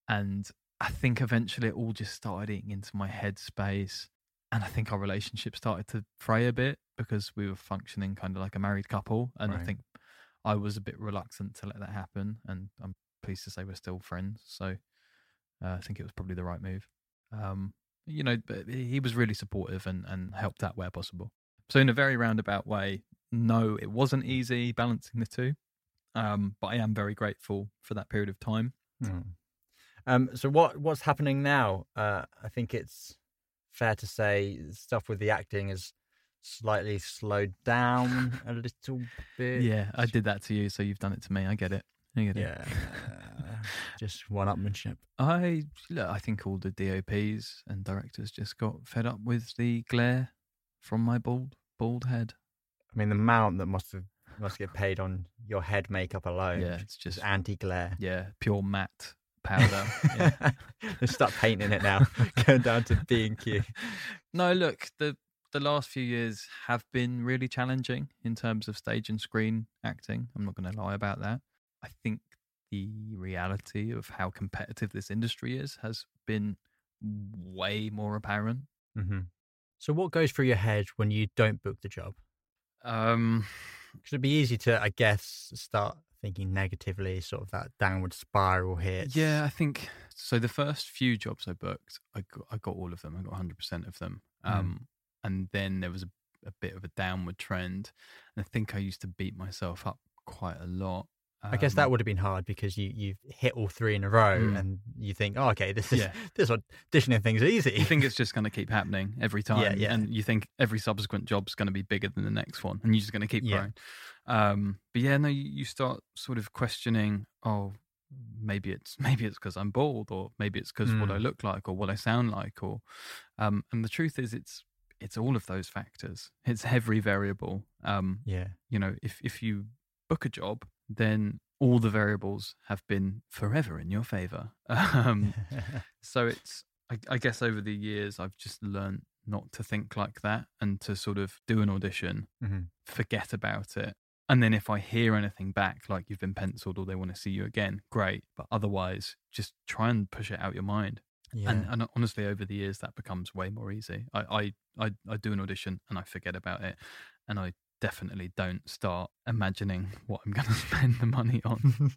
and I think eventually it all just started eating into my headspace. And I think our relationship started to fray a bit because we were functioning kind of like a married couple. And I think I was a bit reluctant to let that happen. And I'm pleased to say we're still friends. So uh, I think it was probably the right move. Um, you know, but he was really supportive and, and helped out where possible. So, in a very roundabout way, no, it wasn't easy balancing the two. Um, but I am very grateful for that period of time. Mm. Um, so what what's happening now? Uh, I think it's fair to say stuff with the acting is slightly slowed down a little bit. Yeah, I did that to you, so you've done it to me. I get it. I get it. Yeah, just one upmanship. I look, I think all the DOPs and directors just got fed up with the glare from my bald bald head. I mean, the amount that must have must get paid on your head makeup alone. Yeah, it's just anti glare. yeah, pure matte powder. yeah. Just start painting it now. Going down to B and Q. No, look, the the last few years have been really challenging in terms of stage and screen acting. I'm not going to lie about that. I think the reality of how competitive this industry is has been way more apparent. hmm So, what goes through your head when you don't book the job? Um, Because it'd be easy to, I guess, start thinking negatively, sort of that downward spiral hits. yeah, I think so. The first few jobs I booked, I got, I got all of them. I got 100% of them. Mm. Um, and then there was a, a bit of a downward trend. And I think I used to beat myself up quite a lot. I guess that Um, would have been hard because you you've hit all three in a row, Mm. and you think, oh, okay, this is Yeah. this auditioning thing's easy. you think it's just going to keep happening every time, yeah. and you think every subsequent job's going to be bigger than the next one, and you're just going to keep Yeah. growing. Um, but yeah, no, you, you start sort of questioning. Oh, maybe it's maybe it's because I'm bald, or maybe it's because what I Mm. look like, or what I sound like, or um, and the truth is, it's it's all of those factors. It's every variable. Um, yeah, you know, if if you book a job, then all the variables have been forever in your favor. Um, so it's I, I guess over the years I've just learned not to think like that and to sort of do an audition, Mhm. forget about it. And then if I hear anything back, like you've been penciled or they want to see you again, great. But otherwise, just try and push it out your mind. yeah. And, and honestly, over the years, that becomes way more easy. I, I, I, I do an audition and I forget about it. And I definitely don't start imagining what I'm going to spend the money on.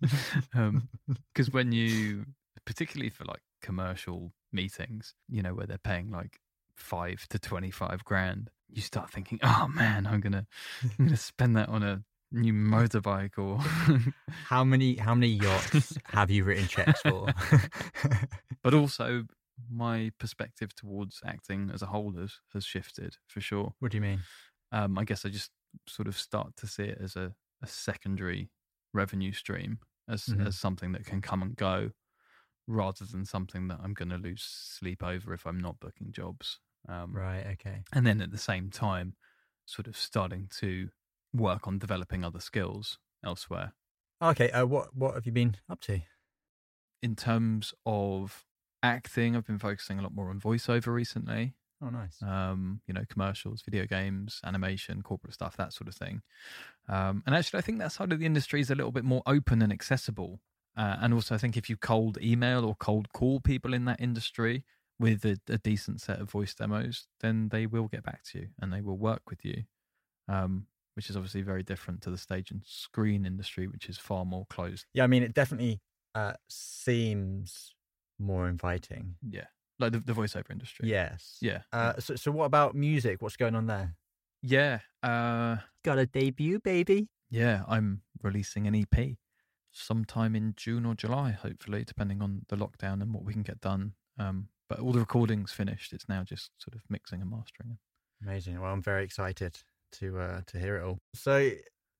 Because when you, particularly for like commercial meetings, you know, where they're paying like five to 25 grand, you start thinking, oh man, I'm going to, I'm going to spend that on a new motorbike or how many how many yachts have you written checks for? but also my perspective towards acting as a whole has, has shifted for sure. what do you mean? Um, I guess I just sort of start to see it as a, a secondary revenue stream, as Mhm. as something that can come and go, rather than something that I'm going to lose sleep over if I'm not booking jobs. Um, Right. Okay. And then at the same time, sort of starting to work on developing other skills elsewhere. Okay. Uh, what what have you been up to? In terms of acting, I've been focusing a lot more on voiceover recently. Oh, nice. um, you know, commercials, video games, animation, corporate stuff, that sort of thing. Um, and actually, I think that side of the industry is a little bit more open and accessible. Uh, and also, I think if you cold email or cold call people in that industry with a, a decent set of voice demos, then they will get back to you and they will work with you, um, which is obviously very different to the stage and screen industry, which is far more closed. yeah, I mean, it definitely uh, seems more inviting. Yeah, like the, the voiceover industry. Yes. yeah, Uh, so so what about music? What's going on there? yeah. Uh, Got a debut, baby. Yeah, I'm releasing an EP sometime in June or July, hopefully, depending on the lockdown and what we can get done. Um, but all the recording's finished. It's now just sort of mixing and mastering. Amazing. Well, I'm very excited to uh, to hear it all. So,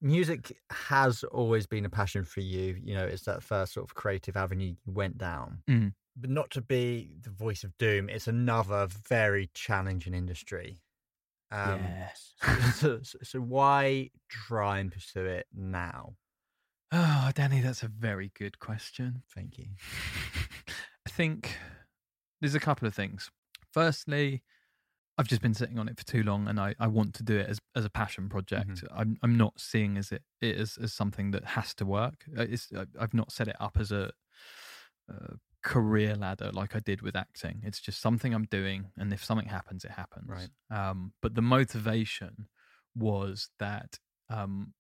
music has always been a passion for you. You know, it's that first sort of creative avenue you went down. Mm. But not to be the voice of doom. It's another very challenging industry. Um, yes. so, so, so why try and pursue it now? Oh, Danny, that's a very good question. Thank you. I think there's a couple of things. Firstly, I've just been sitting on it for too long, and I, I want to do it as, as a passion project. I'm I'm not seeing as it, it as, as something that has to work. Uh, It's I- I've not set it up as a, a career ladder like I did with acting. It's just something I'm doing, and if something happens, it happens. Right. Um, but the motivation was that um,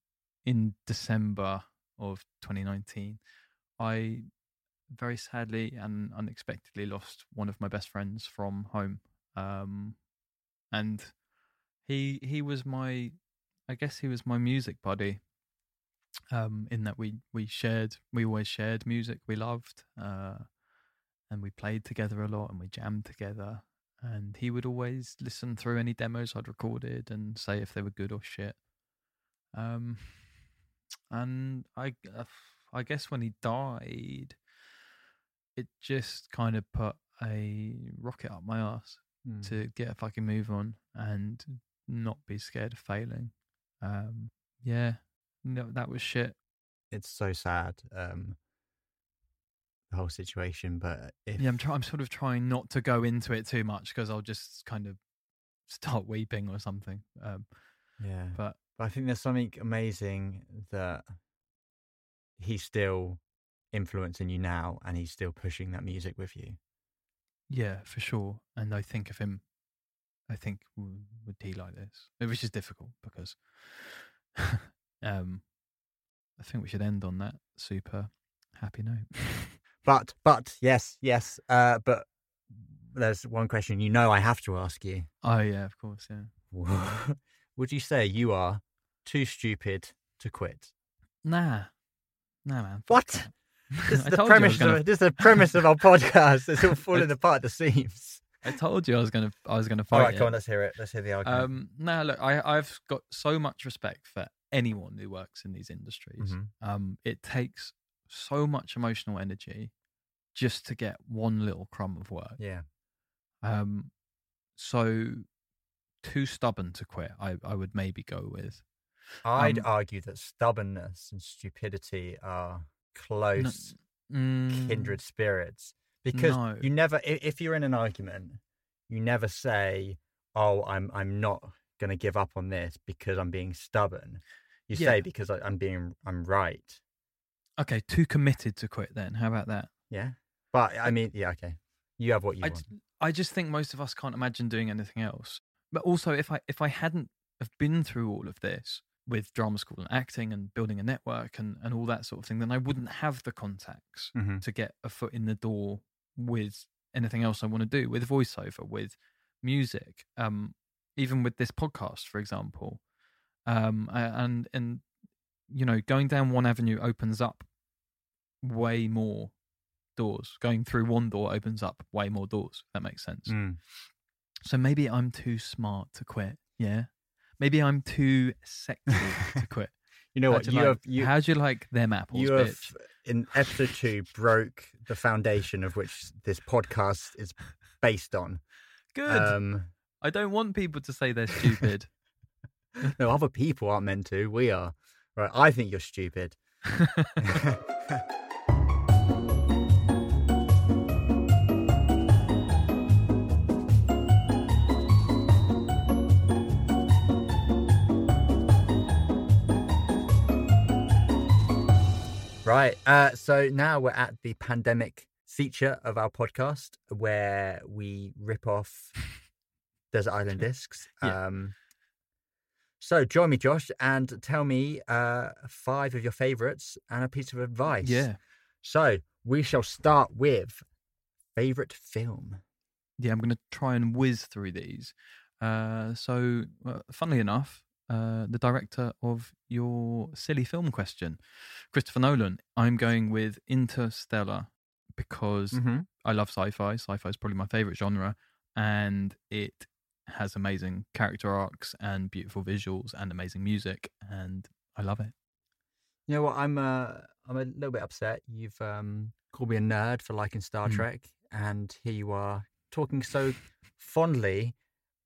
in December of 2019, I very sadly and unexpectedly lost one of my best friends from home. Um, and he he was my, I guess he was my music buddy. Um, in that we we shared, we always shared music we loved, uh, and we played together a lot and we jammed together. And he would always listen through any demos I'd recorded and say if they were good or shit. Um, and I, uh, I guess when he died, it just kind of put a rocket up my ass Mm. to get a fucking move on and not be scared of failing. Um, yeah, no, that was shit. It's so sad, um, the whole situation. But if Yeah, I'm try- I'm sort of trying not to go into it too much because I'll just kind of start weeping or something. Um, Yeah. but But I think there's something amazing that he's still influencing you now and he's still pushing that music with you. yeah, for sure. And I think of him. I think would he like this, which is difficult because um, I think we should end on that super happy note. But, but, yes, yes. Uh, but there's one question you know I have to ask you. oh yeah, of course, yeah. Would you say you are too stupid to quit? Nah, nah, man. What? This is the told you I was premise. gonna- Of, this is the premise of our podcast. It's all falling apart the seams. I told you I was gonna I was gonna fight All right, it. come on, let's hear it. Let's hear the argument. Um, no, look, I, I've got so much respect for anyone who works in these industries. Mhm. Um, it takes so much emotional energy just to get one little crumb of work. Yeah. Um, so too stubborn to quit. I, I would maybe go with. I'd Um, argue that stubbornness and stupidity are close Mm, kindred spirits because no. you never if you're in an argument you never say oh i'm i'm not going to give up on this because i'm being stubborn you Yeah. say because I, i'm being i'm right Okay, too committed to quit. Then how about that? yeah but i mean yeah okay you have what you I, want I just think most of us can't imagine doing anything else. But also, if I if I hadn't have been through all of this with drama school and acting and building a network and, and all that sort of thing, then I wouldn't have the contacts Mhm. to get a foot in the door with anything else I want to do, with voiceover, with music, um, even with this podcast, for example. Um, and and you know, going down one avenue opens up way more doors. Going through one door opens up way more doors. That makes sense. Mm. So maybe I'm too smart to quit. Yeah. Maybe I'm too sexy to quit. you know what How'd you like, have you, how'd you like them apples, you have bitch? in episode two broke the foundation of which this podcast is based on Good. um I don't want people to say they're stupid. no other people aren't meant to we are right i think you're stupid Right. Uh, so now we're at the pandemic feature of our podcast where we rip off Desert Island Discs. Yeah. Um, so join me, Josh, and tell me uh, five of your favorites and a piece of advice. yeah. So we shall start with favorite film. Yeah, I'm going to try and whiz through these. Uh, so, uh, funnily enough, uh, the director of your silly film question, Christopher Nolan, I'm going with Interstellar because Mm-hmm. I love sci-fi. Sci-fi is probably my favorite genre, and it has amazing character arcs and beautiful visuals and amazing music, and I love it. You know what? I'm uh, I'm a little bit upset. You've um, called me a nerd for liking Star Mm. Trek, and here you are talking so fondly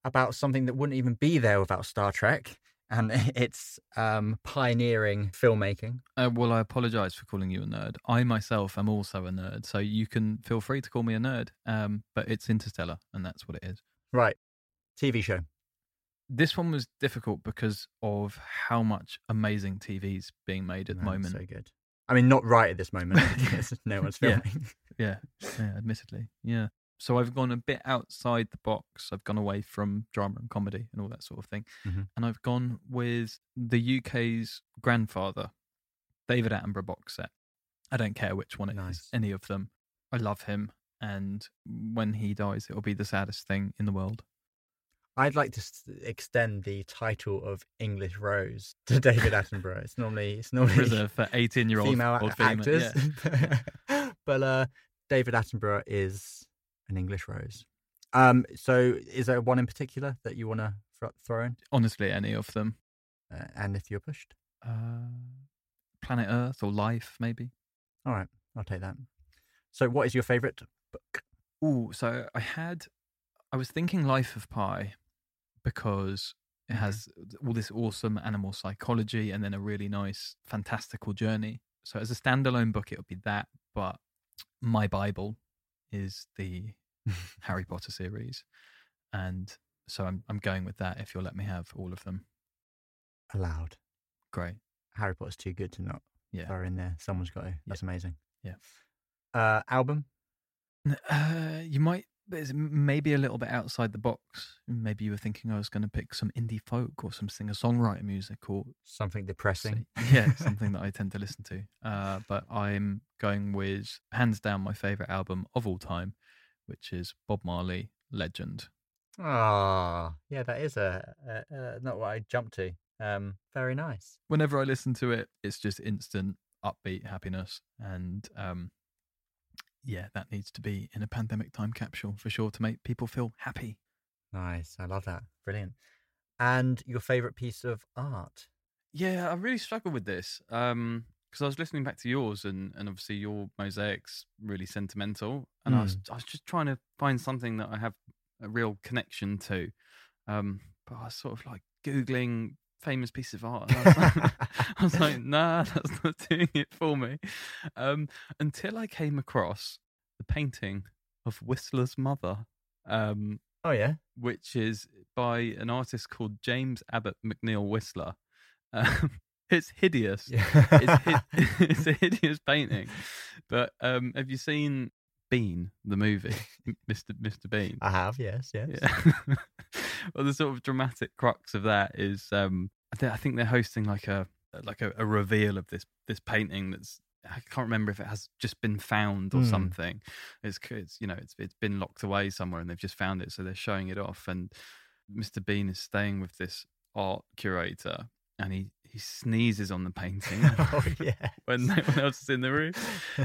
about something that wouldn't even be there without Star Trek, and it's um, pioneering filmmaking. Uh, well, I apologize for calling you a nerd. I myself am also a nerd, so you can feel free to call me a nerd. Um, but it's Interstellar, and that's what it is. Right, TV show. This one was difficult because of how much amazing TV's being made at the moment. so good. I mean, not right at this moment no one's Yeah. filming. Yeah, yeah, admittedly, yeah. So I've gone a bit outside the box. I've gone away from drama and comedy and all that sort of thing, Mhm. and I've gone with the UK's grandfather, David Attenborough box set. I don't care which one it is, Nice. any of them. I love him, and when he dies, it'll be the saddest thing in the world. I'd like to s- extend the title of English Rose to David Attenborough. It's normally it's normally Reserved for eighteen-year-old female old female. actors. Yeah. but uh, David Attenborough is an English rose. Um, so is there one in particular that you want to throw in? Honestly, any of them. Uh, and if you're pushed, Uh, Planet Earth or Life, maybe. all right, I'll take that. So, what is your favorite book? Oh, so I had, I was thinking Life of Pi because it has all this awesome animal psychology and then a really nice, fantastical journey. So as a standalone book, it would be that. But my Bible is the Harry Potter series, and so I'm I'm going with that. If you'll let me have all of them, Allowed. great. Harry Potter's too good to not Yeah. throw in there. Someone's got to. That's amazing. Yeah. Uh, album. Uh, you might. There's m- maybe a little bit outside the box. Maybe you were thinking I was going to pick some indie folk or some singer songwriter music or Something depressing. yeah, something that I tend to listen to. Uh, but I'm going with hands down my favorite album of all time, which is Bob Marley Legend. Ah, yeah, that is a, a, a not what I jumped to. Um, very nice. Whenever I listen to it, it's just instant upbeat happiness, and um, yeah, that needs to be in a pandemic time capsule for sure to make people feel happy. Nice. I love that. Brilliant. And your favorite piece of art? Yeah, I really struggle with this um because I was listening back to yours, and and obviously your mosaic's really sentimental, and I was I was just trying to find something that I have a real connection to, um, but I was sort of like googling famous piece of art. I, was like, I was like, nah, that's not doing it for me. Um, until I came across the painting of Whistler's mother. Um, Oh yeah. which is by an artist called James Abbott McNeill Whistler. Um, it's hideous. Yeah. It's, hi- it's a hideous painting. But um, have you seen Bean, the movie, Mr. Mr. Bean? I have. Yes. Yes. Yeah. well, the sort of dramatic crux of that is, um, I, thi- I think they're hosting like a like a, a reveal of this this painting that's I can't remember if it has just been found or Hmm. something. It's, it's you know it's it's been locked away somewhere and they've just found it, so they're showing it off. And Mr. Bean is staying with this art curator, and he he sneezes on the painting oh yeah. when no one else is in the room.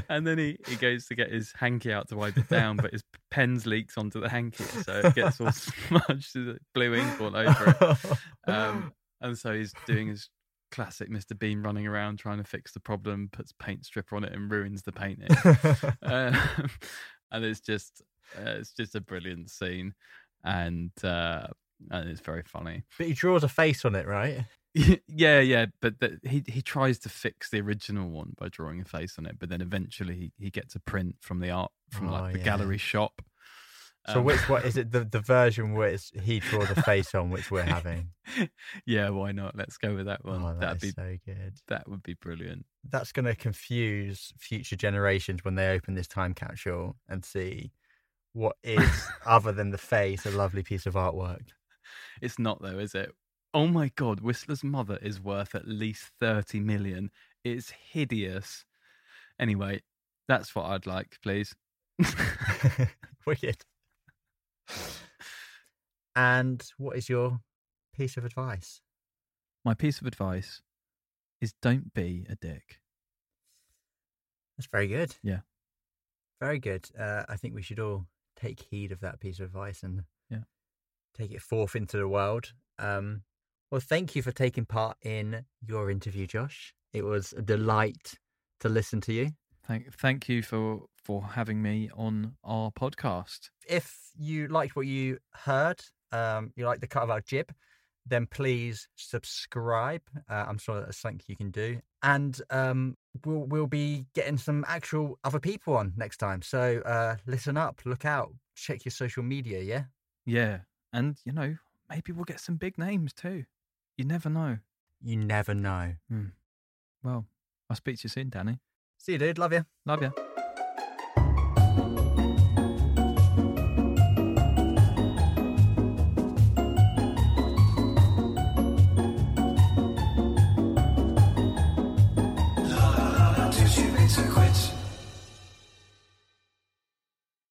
And then he, he goes to get his hanky out to wipe it down, but his pens leaks onto the hanky, so it gets all smudged, with blue ink all over it. Um, and so he's doing his classic Mr. Bean running around trying to fix the problem, puts paint stripper on it, and ruins the painting. um, and it's just uh, it's just a brilliant scene, and uh, and it's very funny. but he draws a face on it, right? yeah, yeah, but the, he he tries to fix the original one by drawing a face on it, but then eventually he, he gets a print from the art from Oh, like the yeah. gallery shop. So Um, which what is it? The the version where it's he draws a face on, which we're having. yeah, why not? Let's go with that one. Oh, That'd be so good. that would be brilliant. That's going to confuse future generations when they open this time capsule and see what is other than the face a lovely piece of artwork. It's not though, is it? Oh my god, Whistler's mother is worth at least thirty million. It's hideous. Anyway, that's what I'd like, please. Wicked. And what is your piece of advice? My piece of advice is don't be a dick. That's very good. Yeah. Very good. Uh, I think we should all take heed of that piece of advice and Yeah. take it forth into the world. Um, well, thank you for taking part in your interview, Josh. It was a delight to listen to you. Thank thank you for for having me on our podcast. If you liked what you heard, um, you like the cut of our jib, then please subscribe. Uh, I'm sure that's something you can do. And um, we'll we'll be getting some actual other people on next time. So uh, listen up, look out, check your social media. Yeah. Yeah, and you know maybe we'll get some big names too. You never know. You never know. Hmm. Well, I'll speak to you soon, Danny. See you, dude. Love you. Love you.